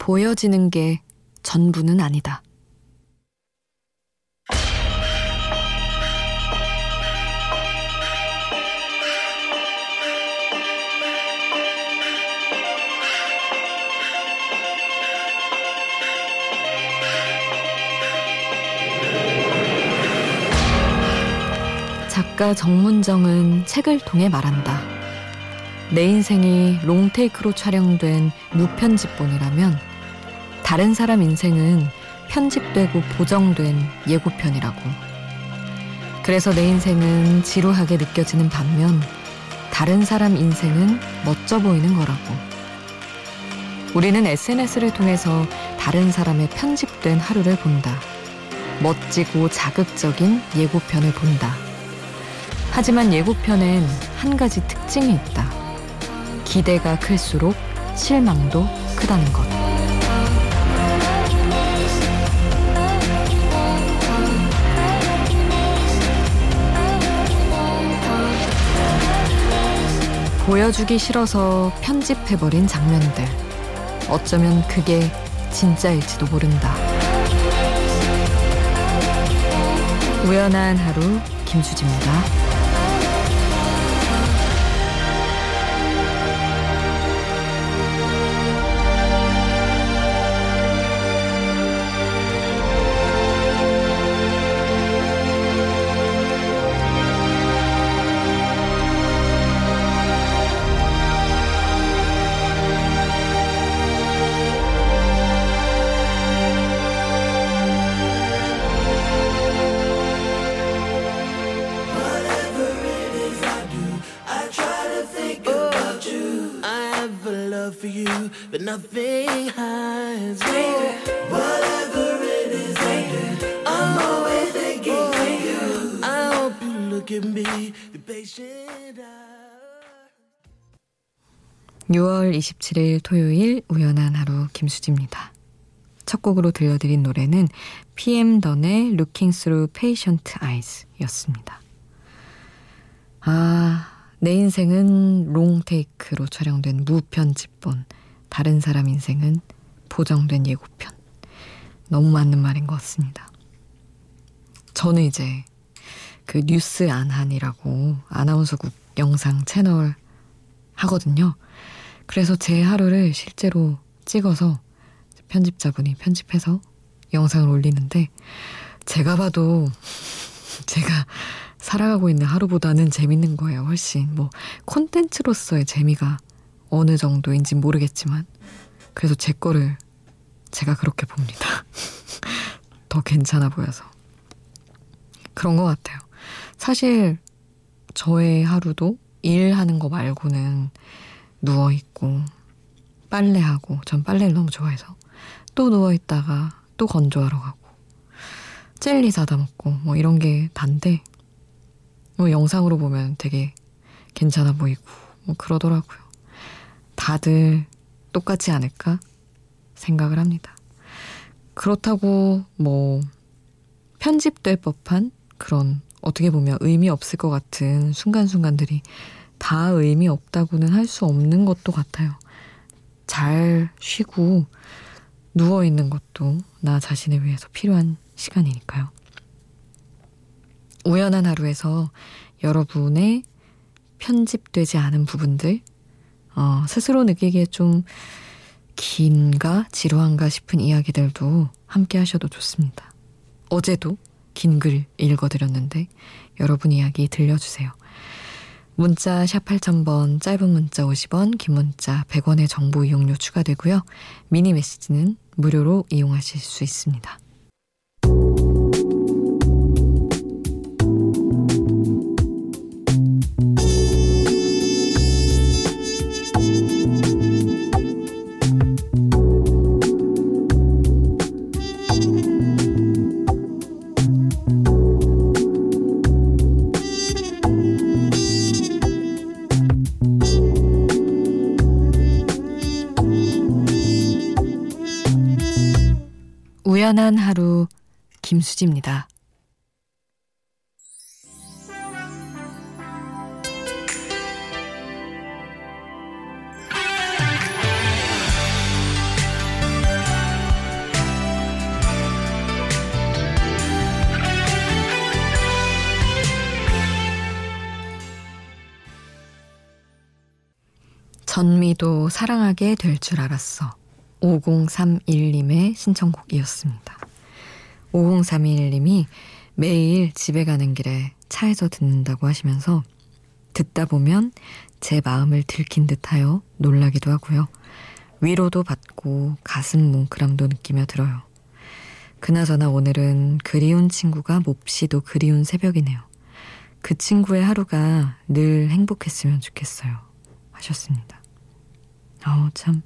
보여지는 게 전부는 아니다. 작가 정문정은 책을 통해 말한다. 내 인생이 롱테이크로 촬영된 무편집본이라면 다른 사람 인생은 편집되고 보정된 예고편이라고. 그래서 내 인생은 지루하게 느껴지는 반면 다른 사람 인생은 멋져 보이는 거라고. 우리는 SNS를 통해서 다른 사람의 편집된 하루를 본다. 멋지고 자극적인 예고편을 본다. 하지만 예고편엔 한 가지 특징이 있다. 기대가 클수록 실망도 크다는 것. 보여주기 싫어서 편집해버린 장면들. 어쩌면 그게 진짜일지도 모른다. 우연한 하루 김수지입니다. 6월 27일 토요일 우연한 하루 김수지입니다. 첫 곡으로 들려드린 노래는 PM 던의 Looking Through Patient Eyes 였습니다. 아, 내 인생은 롱테이크로 촬영된 무편집본, 다른 사람 인생은 보정된 예고편. 너무 맞는 말인 것 같습니다. 저는 이제 그 뉴스 안한이라고 아나운서국 영상 채널 하거든요. 그래서 제 하루를 실제로 찍어서 편집자분이 편집해서 영상을 올리는데 제가 봐도 제가 살아가고 있는 하루보다는 재밌는 거예요, 훨씬. 뭐, 콘텐츠로서의 재미가 어느 정도인지 모르겠지만, 그래서 제 거를 제가 그렇게 봅니다. 더 괜찮아 보여서. 그런 것 같아요. 사실, 저의 하루도 일하는 거 말고는 누워 있고, 빨래하고, 전 빨래를 너무 좋아해서, 또 누워 있다가 또 건조하러 가고, 젤리 사다 먹고, 뭐 이런 게 단데, 뭐 영상으로 보면 되게 괜찮아 보이고, 뭐 그러더라고요. 다들 똑같지 않을까 생각을 합니다. 그렇다고 뭐 편집될 법한 그런 어떻게 보면 의미 없을 것 같은 순간순간들이 다 의미 없다고는 할 수 없는 것도 같아요. 잘 쉬고 누워있는 것도 나 자신을 위해서 필요한 시간이니까요. 우연한 하루에서 여러분의 편집되지 않은 부분들, 어, 스스로 느끼기에 좀 긴가 지루한가 싶은 이야기들도 함께 하셔도 좋습니다. 어제도 긴 글 읽어드렸는데 여러분 이야기 들려주세요. 문자 샵 8000번, 짧은 문자 50원, 긴 문자 100원의 정보 이용료 추가되고요. 미니 메시지는 무료로 이용하실 수 있습니다. 단단한 하루 김수지입니다. '전미도 사랑하게 될 줄 알았어. 5031님의 신청곡이었습니다. 5031님이 매일 집에 가는 길에 차에서 듣는다고 하시면서 듣다 보면 제 마음을 들킨 듯하여 놀라기도 하고요. 위로도 받고 가슴 뭉클함도 느끼며 들어요. 그나저나 오늘은 그리운 친구가 몹시도 그리운 새벽이네요. 그 친구의 하루가 늘 행복했으면 좋겠어요. 하셨습니다. 아우, 참,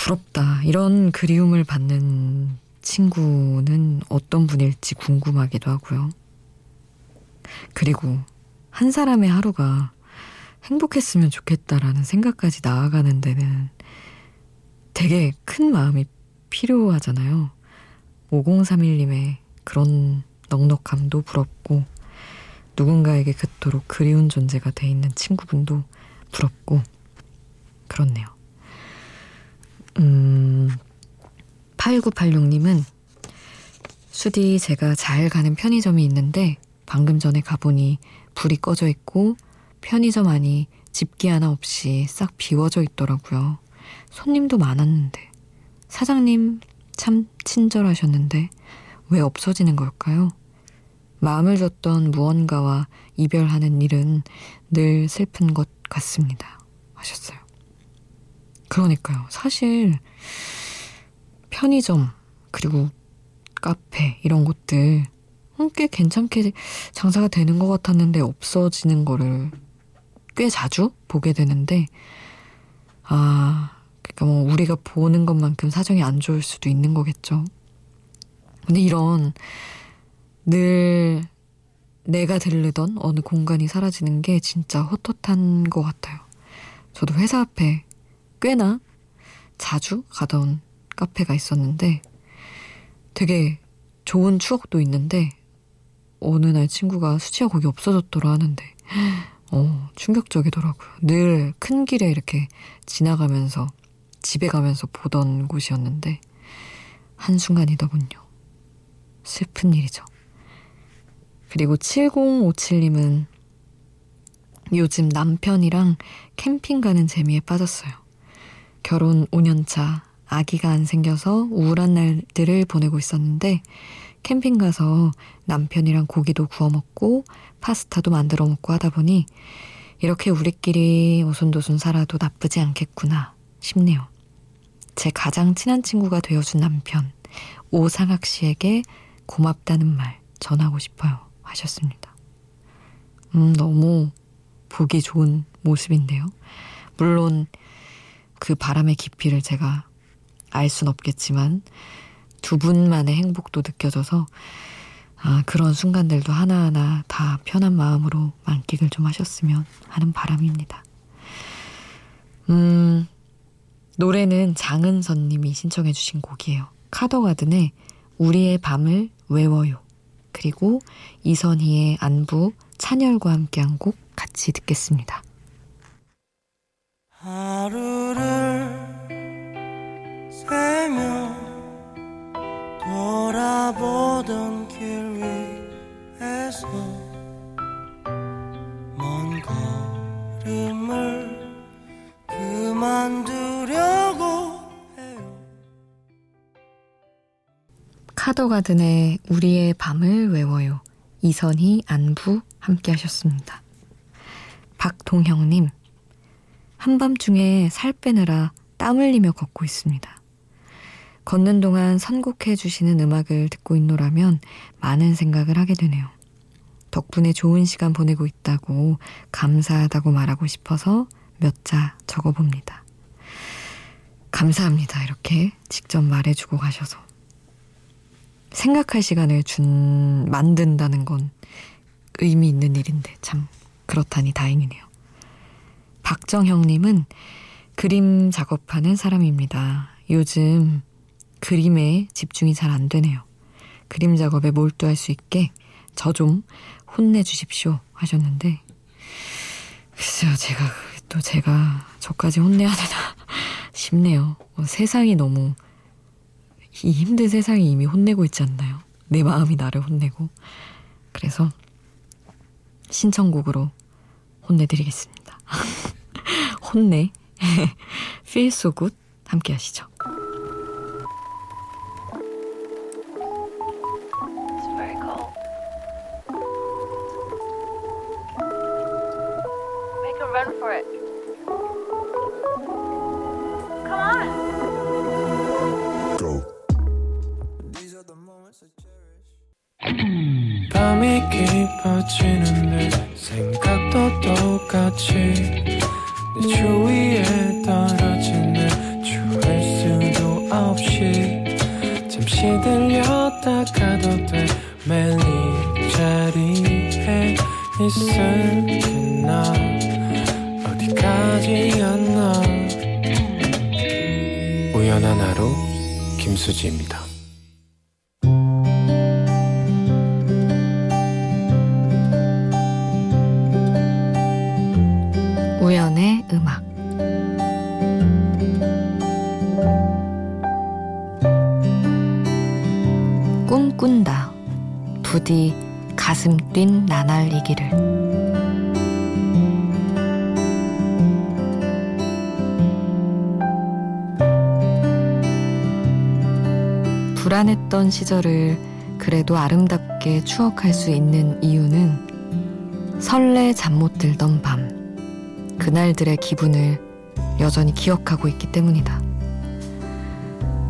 부럽다. 이런 그리움을 받는 친구는 어떤 분일지 궁금하기도 하고요. 그리고 한 사람의 하루가 행복했으면 좋겠다라는 생각까지 나아가는 데는 되게 큰 마음이 필요하잖아요. 5031님의 그런 넉넉함도 부럽고 누군가에게 그토록 그리운 존재가 돼 있는 친구분도 부럽고 그렇네요. 음, 8986님은 수디 제가 잘 가는 편의점이 있는데 방금 전에 가보니 불이 꺼져 있고 편의점 안이 집기 하나 없이 싹 비워져 있더라고요. 손님도 많았는데 사장님 참 친절하셨는데 왜 없어지는 걸까요? 마음을 줬던 무언가와 이별하는 일은 늘 슬픈 것 같습니다. 하셨어요. 그러니까요. 사실 편의점 그리고 카페 이런 곳들 꽤 괜찮게 장사가 되는 것 같았는데 없어지는 거를 꽤 자주 보게 되는데 아 그러니까 뭐 우리가 보는 것만큼 사정이 안 좋을 수도 있는 거겠죠. 근데 이런 늘 내가 들르던 어느 공간이 사라지는 게 진짜 헛헛한 것 같아요. 저도 회사 앞에 꽤나 자주 가던 카페가 있었는데 되게 좋은 추억도 있는데 어느 날 친구가 수치가 거기 없어졌더라 하는데 어, 충격적이더라고요. 늘 큰 길에 이렇게 지나가면서 집에 가면서 보던 곳이었는데 한순간이더군요. 슬픈 일이죠. 그리고 7057님은 요즘 남편이랑 캠핑 가는 재미에 빠졌어요. 결혼 5년차 아기가 안 생겨서 우울한 날들을 보내고 있었는데 캠핑 가서 남편이랑 고기도 구워 먹고 파스타도 만들어 먹고 하다 보니 이렇게 우리끼리 오손도손 살아도 나쁘지 않겠구나 싶네요. 제 가장 친한 친구가 되어준 남편 오상학 씨에게 고맙다는 말 전하고 싶어요 하셨습니다. 음, 너무 보기 좋은 모습인데요. 물론 그 바람의 깊이를 제가 알 순 없겠지만 두 분만의 행복도 느껴져서 아, 그런 순간들도 하나하나 다 편한 마음으로 만끽을 좀 하셨으면 하는 바람입니다. 음, 노래는 장은선 님이 신청해 주신 곡이에요. 카더가든의 우리의 밤을 외워요. 그리고 이선희의 안부, 찬열과 함께한 곡 같이 듣겠습니다. 하루를 세며 돌아보던 길 위에서 먼 걸음을 그만두려고 해요 카더가든의 우리의 밤을 외워요 이선희 안부 함께 하셨습니다. 박동형님 한밤중에 살 빼느라 땀 흘리며 걷고 있습니다. 걷는 동안 선곡해 주시는 음악을 듣고 있노라면 많은 생각을 하게 되네요. 덕분에 좋은 시간 보내고 있다고 감사하다고 말하고 싶어서 몇 자 적어봅니다. 감사합니다. 이렇게 직접 말해주고 가셔서. 생각할 시간을 준, 만든다는 건 의미 있는 일인데 참 그렇다니 다행이네요. 박정형님은 그림 작업하는 사람입니다. 요즘 그림에 집중이 잘 안 되네요. 그림 작업에 몰두할 수 있게 저 좀 혼내주십시오 하셨는데 글쎄요 제가 또 제가 저까지 혼내야 되나 싶네요. 어, 세상이 너무 이 힘든 세상이 이미 혼내고 있지 않나요? 내 마음이 나를 혼내고 그래서 신청곡으로 혼내드리겠습니다. 혼내. Feel so good. 함께 하시죠. run for it. Come on. Go. 밤이 깊어지는데 생각도 똑같이 내 주위에 떨어지는 추울 수도 없이 잠시 들렸다 가도 돼 매일 이 자리에 있을게 어디까지였나 우연한 하루 김수지입니다. 가슴 뛴 나날이기를 불안했던 시절을 그래도 아름답게 추억할 수 있는 이유는 설레 잠 못 들던 밤, 그날들의 기분을 여전히 기억하고 있기 때문이다.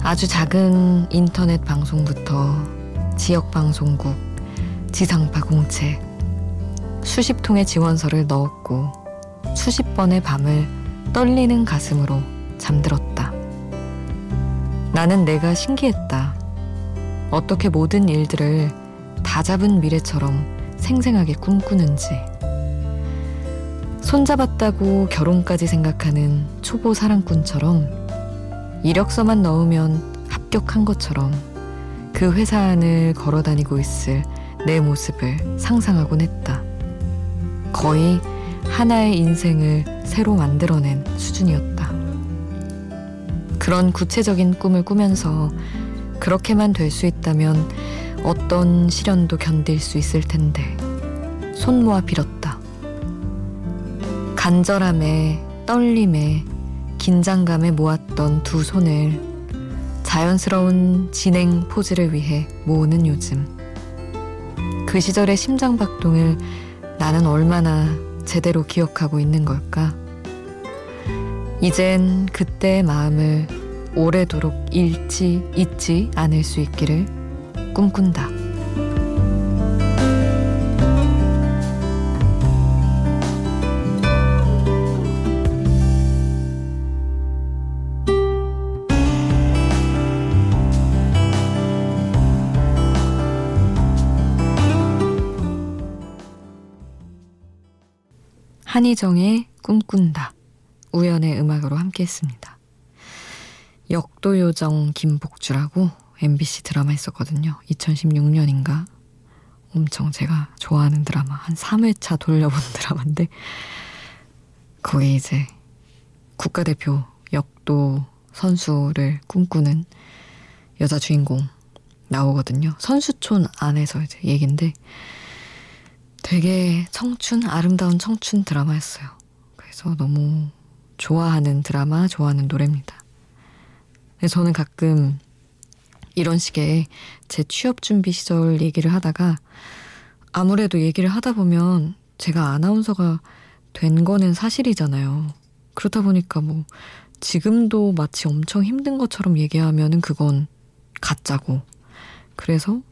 아주 작은 인터넷 방송부터 지역 방송국, 지상 파 공채, 수십 통의 지원서를 넣었고 수십 번의 밤을 떨리는 가슴으로 잠들었다. 나는 내가 신기했다. 어떻게 모든 일들을 다 잡은 미래처럼 생생하게 꿈꾸는지. 손잡았다고 결혼까지 생각하는 초보 사랑꾼처럼 이력서만 넣으면 합격한 것처럼 그 회사 안을 걸어 다니고 있을 내 모습을 상상하곤 했다. 거의 하나의 인생을 새로 만들어낸 수준이었다. 그런 구체적인 꿈을 꾸면서 그렇게만 될 수 있다면 어떤 시련도 견딜 수 있을 텐데 손 모아 빌었다. 간절함에 떨림에 긴장감에 모았던 두 손을 자연스러운 진행 포즈를 위해 모으는 요즘. 그 시절의 심장박동을 나는 얼마나 제대로 기억하고 있는 걸까? 이젠 그때의 마음을 오래도록 잃지, 잊지 않을 수 있기를 꿈꾼다. 한희정의 꿈꾼다. 우연의 음악으로 함께 했습니다. 역도요정 김복주라고 MBC 드라마 있었거든요. 2016년인가. 엄청 제가 좋아하는 드라마. 한 3회차 돌려본 드라마인데, 거기 이제 국가대표 역도 선수를 꿈꾸는 여자 주인공 나오거든요. 선수촌 안에서 이제 얘긴데, 되게 청춘, 아름다운 청춘 드라마였어요. 그래서 너무 좋아하는 드라마, 좋아하는 노래입니다. 저는 가끔 이런 식의 제 취업 준비 시절 얘기를 하다가 아무래도 얘기를 하다 보면 제가 아나운서가 된 거는 사실이잖아요. 그렇다 보니까 뭐 지금도 마치 엄청 힘든 것처럼 얘기하면은 그건 가짜고. 그래서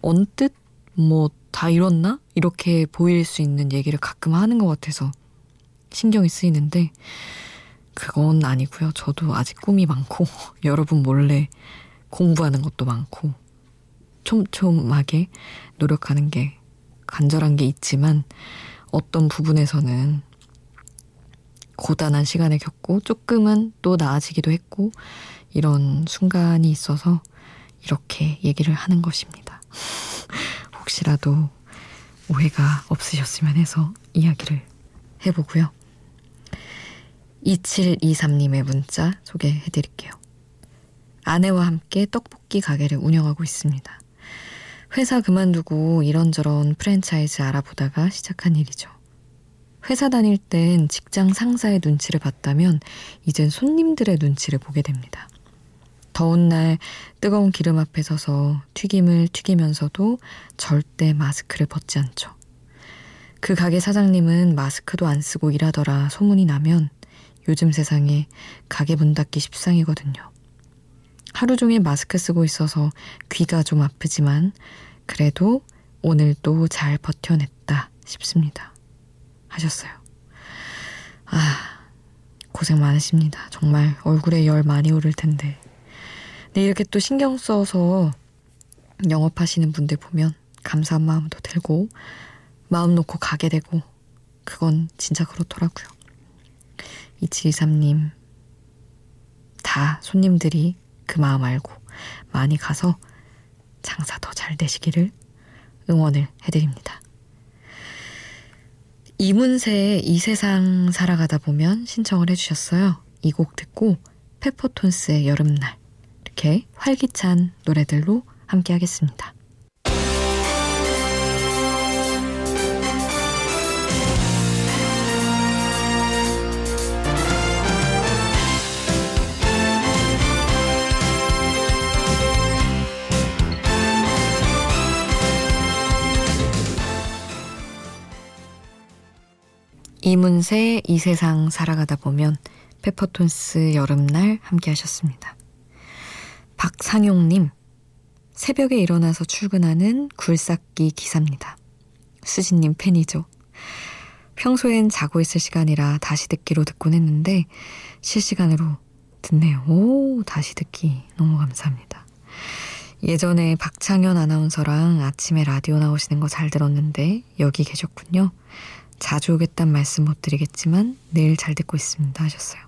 언뜻 뭐 다 이렇나? 이렇게 보일 수 있는 얘기를 가끔 하는 것 같아서 신경이 쓰이는데 그건 아니고요. 저도 아직 꿈이 많고 여러분 몰래 공부하는 것도 많고 촘촘하게 노력하는 게 간절한 게 있지만 어떤 부분에서는 고단한 시간을 겪고 조금은 또 나아지기도 했고 이런 순간이 있어서 이렇게 얘기를 하는 것입니다. 혹시라도 오해가 없으셨으면 해서 이야기를 해보고요. 2723님의 문자 소개해 드릴게요. 아내와 함께 떡볶이 가게를 운영하고 있습니다. 회사 그만두고 이런저런 프랜차이즈 알아보다가 시작한 일이죠. 회사 다닐 땐 직장 상사의 눈치를 봤다면 이젠 손님들의 눈치를 보게 됩니다. 더운 날 뜨거운 기름 앞에 서서 튀김을 튀기면서도 절대 마스크를 벗지 않죠. 그 가게 사장님은 마스크도 안 쓰고 일하더라 소문이 나면 요즘 세상에 가게 문 닫기 십상이거든요. 하루 종일 마스크 쓰고 있어서 귀가 좀 아프지만 그래도 오늘도 잘 버텨냈다 싶습니다. 하셨어요. 아, 고생 많으십니다. 정말 얼굴에 열 많이 오를 텐데. 네, 이렇게 또 신경 써서 영업하시는 분들 보면 감사한 마음도 들고 마음 놓고 가게 되고 그건 진짜 그렇더라고요. 2723님 다 손님들이 그 마음 알고 많이 가서 장사 더 잘 되시기를 응원을 해드립니다. 이문세의 이 세상 살아가다 보면 신청을 해주셨어요. 이 곡 듣고 페퍼톤스의 여름날 이렇게 활기찬 노래들로 함께 하겠습니다. 이문세 이 세상 살아가다 보면 페퍼톤스 여름날 함께 하셨습니다. 박상용님 새벽에 일어나서 출근하는 굴삭기 기사입니다. 수진님 팬이죠. 평소엔 자고 있을 시간이라 다시 듣기로 듣곤 했는데 실시간으로 듣네요. 오, 다시 듣기 너무 감사합니다. 예전에 박창현 아나운서랑 아침에 라디오 나오시는 거 잘 들었는데 여기 계셨군요. 자주 오겠단 말씀 못 드리겠지만 내일 잘 듣고 있습니다 하셨어요.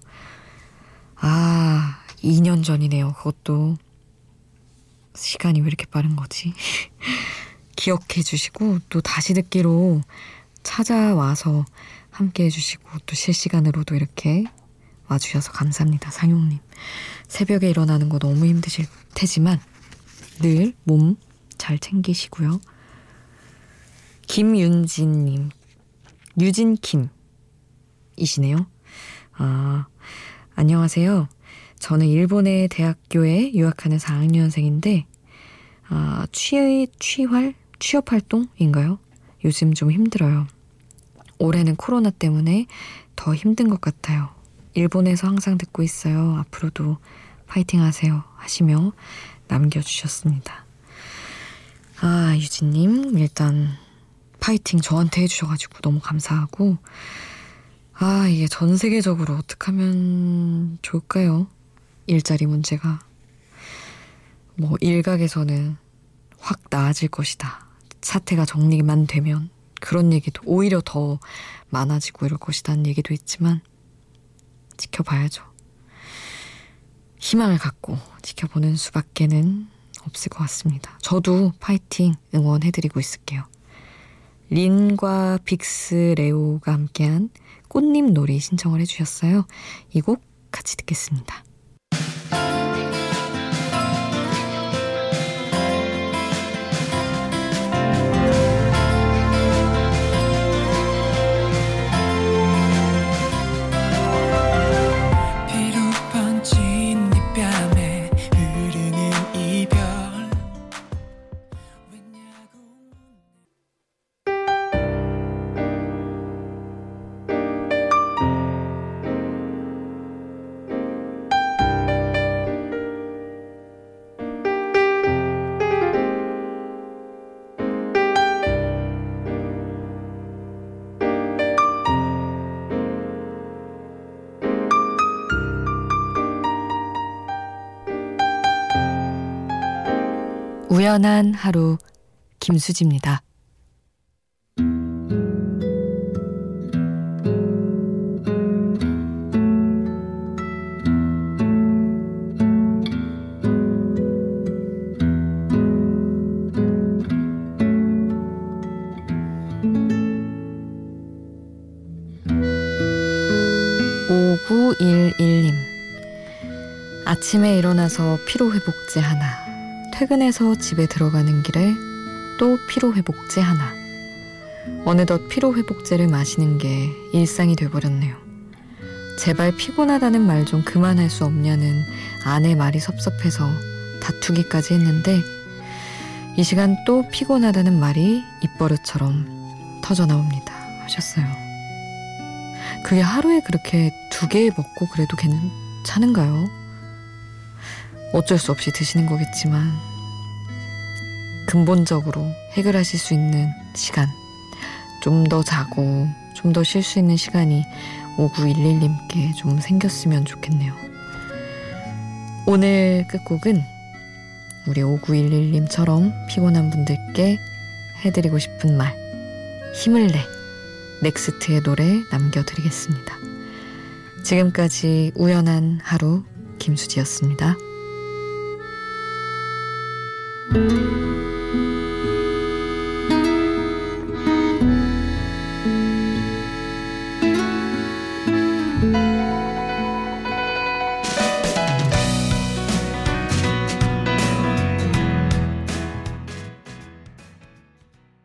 아, 2년 전이네요. 그것도 시간이 왜 이렇게 빠른 거지? 기억해 주시고 또 다시 듣기로 찾아와서 함께 해주시고 또 실시간으로도 이렇게 와주셔서 감사합니다. 상용님. 새벽에 일어나는 거 너무 힘드실 테지만 늘 몸 잘 챙기시고요. 김윤진님, 유진킴이시네요. 아, 안녕하세요. 저는 일본의 대학교에 유학하는 4학년생인데, 아, 취, 취활? 취업활동인가요? 요즘 좀 힘들어요. 올해는 코로나 때문에 더 힘든 것 같아요. 일본에서 항상 듣고 있어요. 앞으로도 파이팅 하세요. 하시며 남겨주셨습니다. 아, 유진님, 일단 파이팅 저한테 해주셔가지고 너무 감사하고, 아, 이게 전 세계적으로 어떻게 하면 좋을까요? 일자리 문제가. 뭐, 일각에서는 확 나아질 것이다. 사태가 정리만 되면. 그런 얘기도 오히려 더 많아지고 이럴 것이다는 얘기도 있지만, 지켜봐야죠. 희망을 갖고 지켜보는 수밖에는 없을 것 같습니다. 저도 파이팅 응원해드리고 있을게요. 린과 빅스 레오가 함께한 꽃잎 놀이 신청을 해주셨어요. 이 곡 같이 듣겠습니다. 우연한 하루 김수지입니다. 오구일일님 아침에 일어나서 피로회복제 하나 퇴근해서 집에 들어가는 길에 또 피로회복제 하나. 어느덧 피로회복제를 마시는 게 일상이 돼버렸네요. 제발 피곤하다는 말 좀 그만할 수 없냐는 아내 말이 섭섭해서 다투기까지 했는데 이 시간 또 피곤하다는 말이 입버릇처럼 터져 나옵니다. 하셨어요. 그게 하루에 그렇게 두 개 먹고 그래도 괜찮은가요? 어쩔 수 없이 드시는 거겠지만 근본적으로 해결하실 수 있는 시간 좀 더 자고 좀 더 쉴 수 있는 시간이 5911님께 좀 생겼으면 좋겠네요. 오늘 끝곡은 우리 5911님처럼 피곤한 분들께 해드리고 싶은 말 힘을 내 넥스트의 노래 남겨드리겠습니다. 지금까지 우연한 하루 김수지였습니다. thank you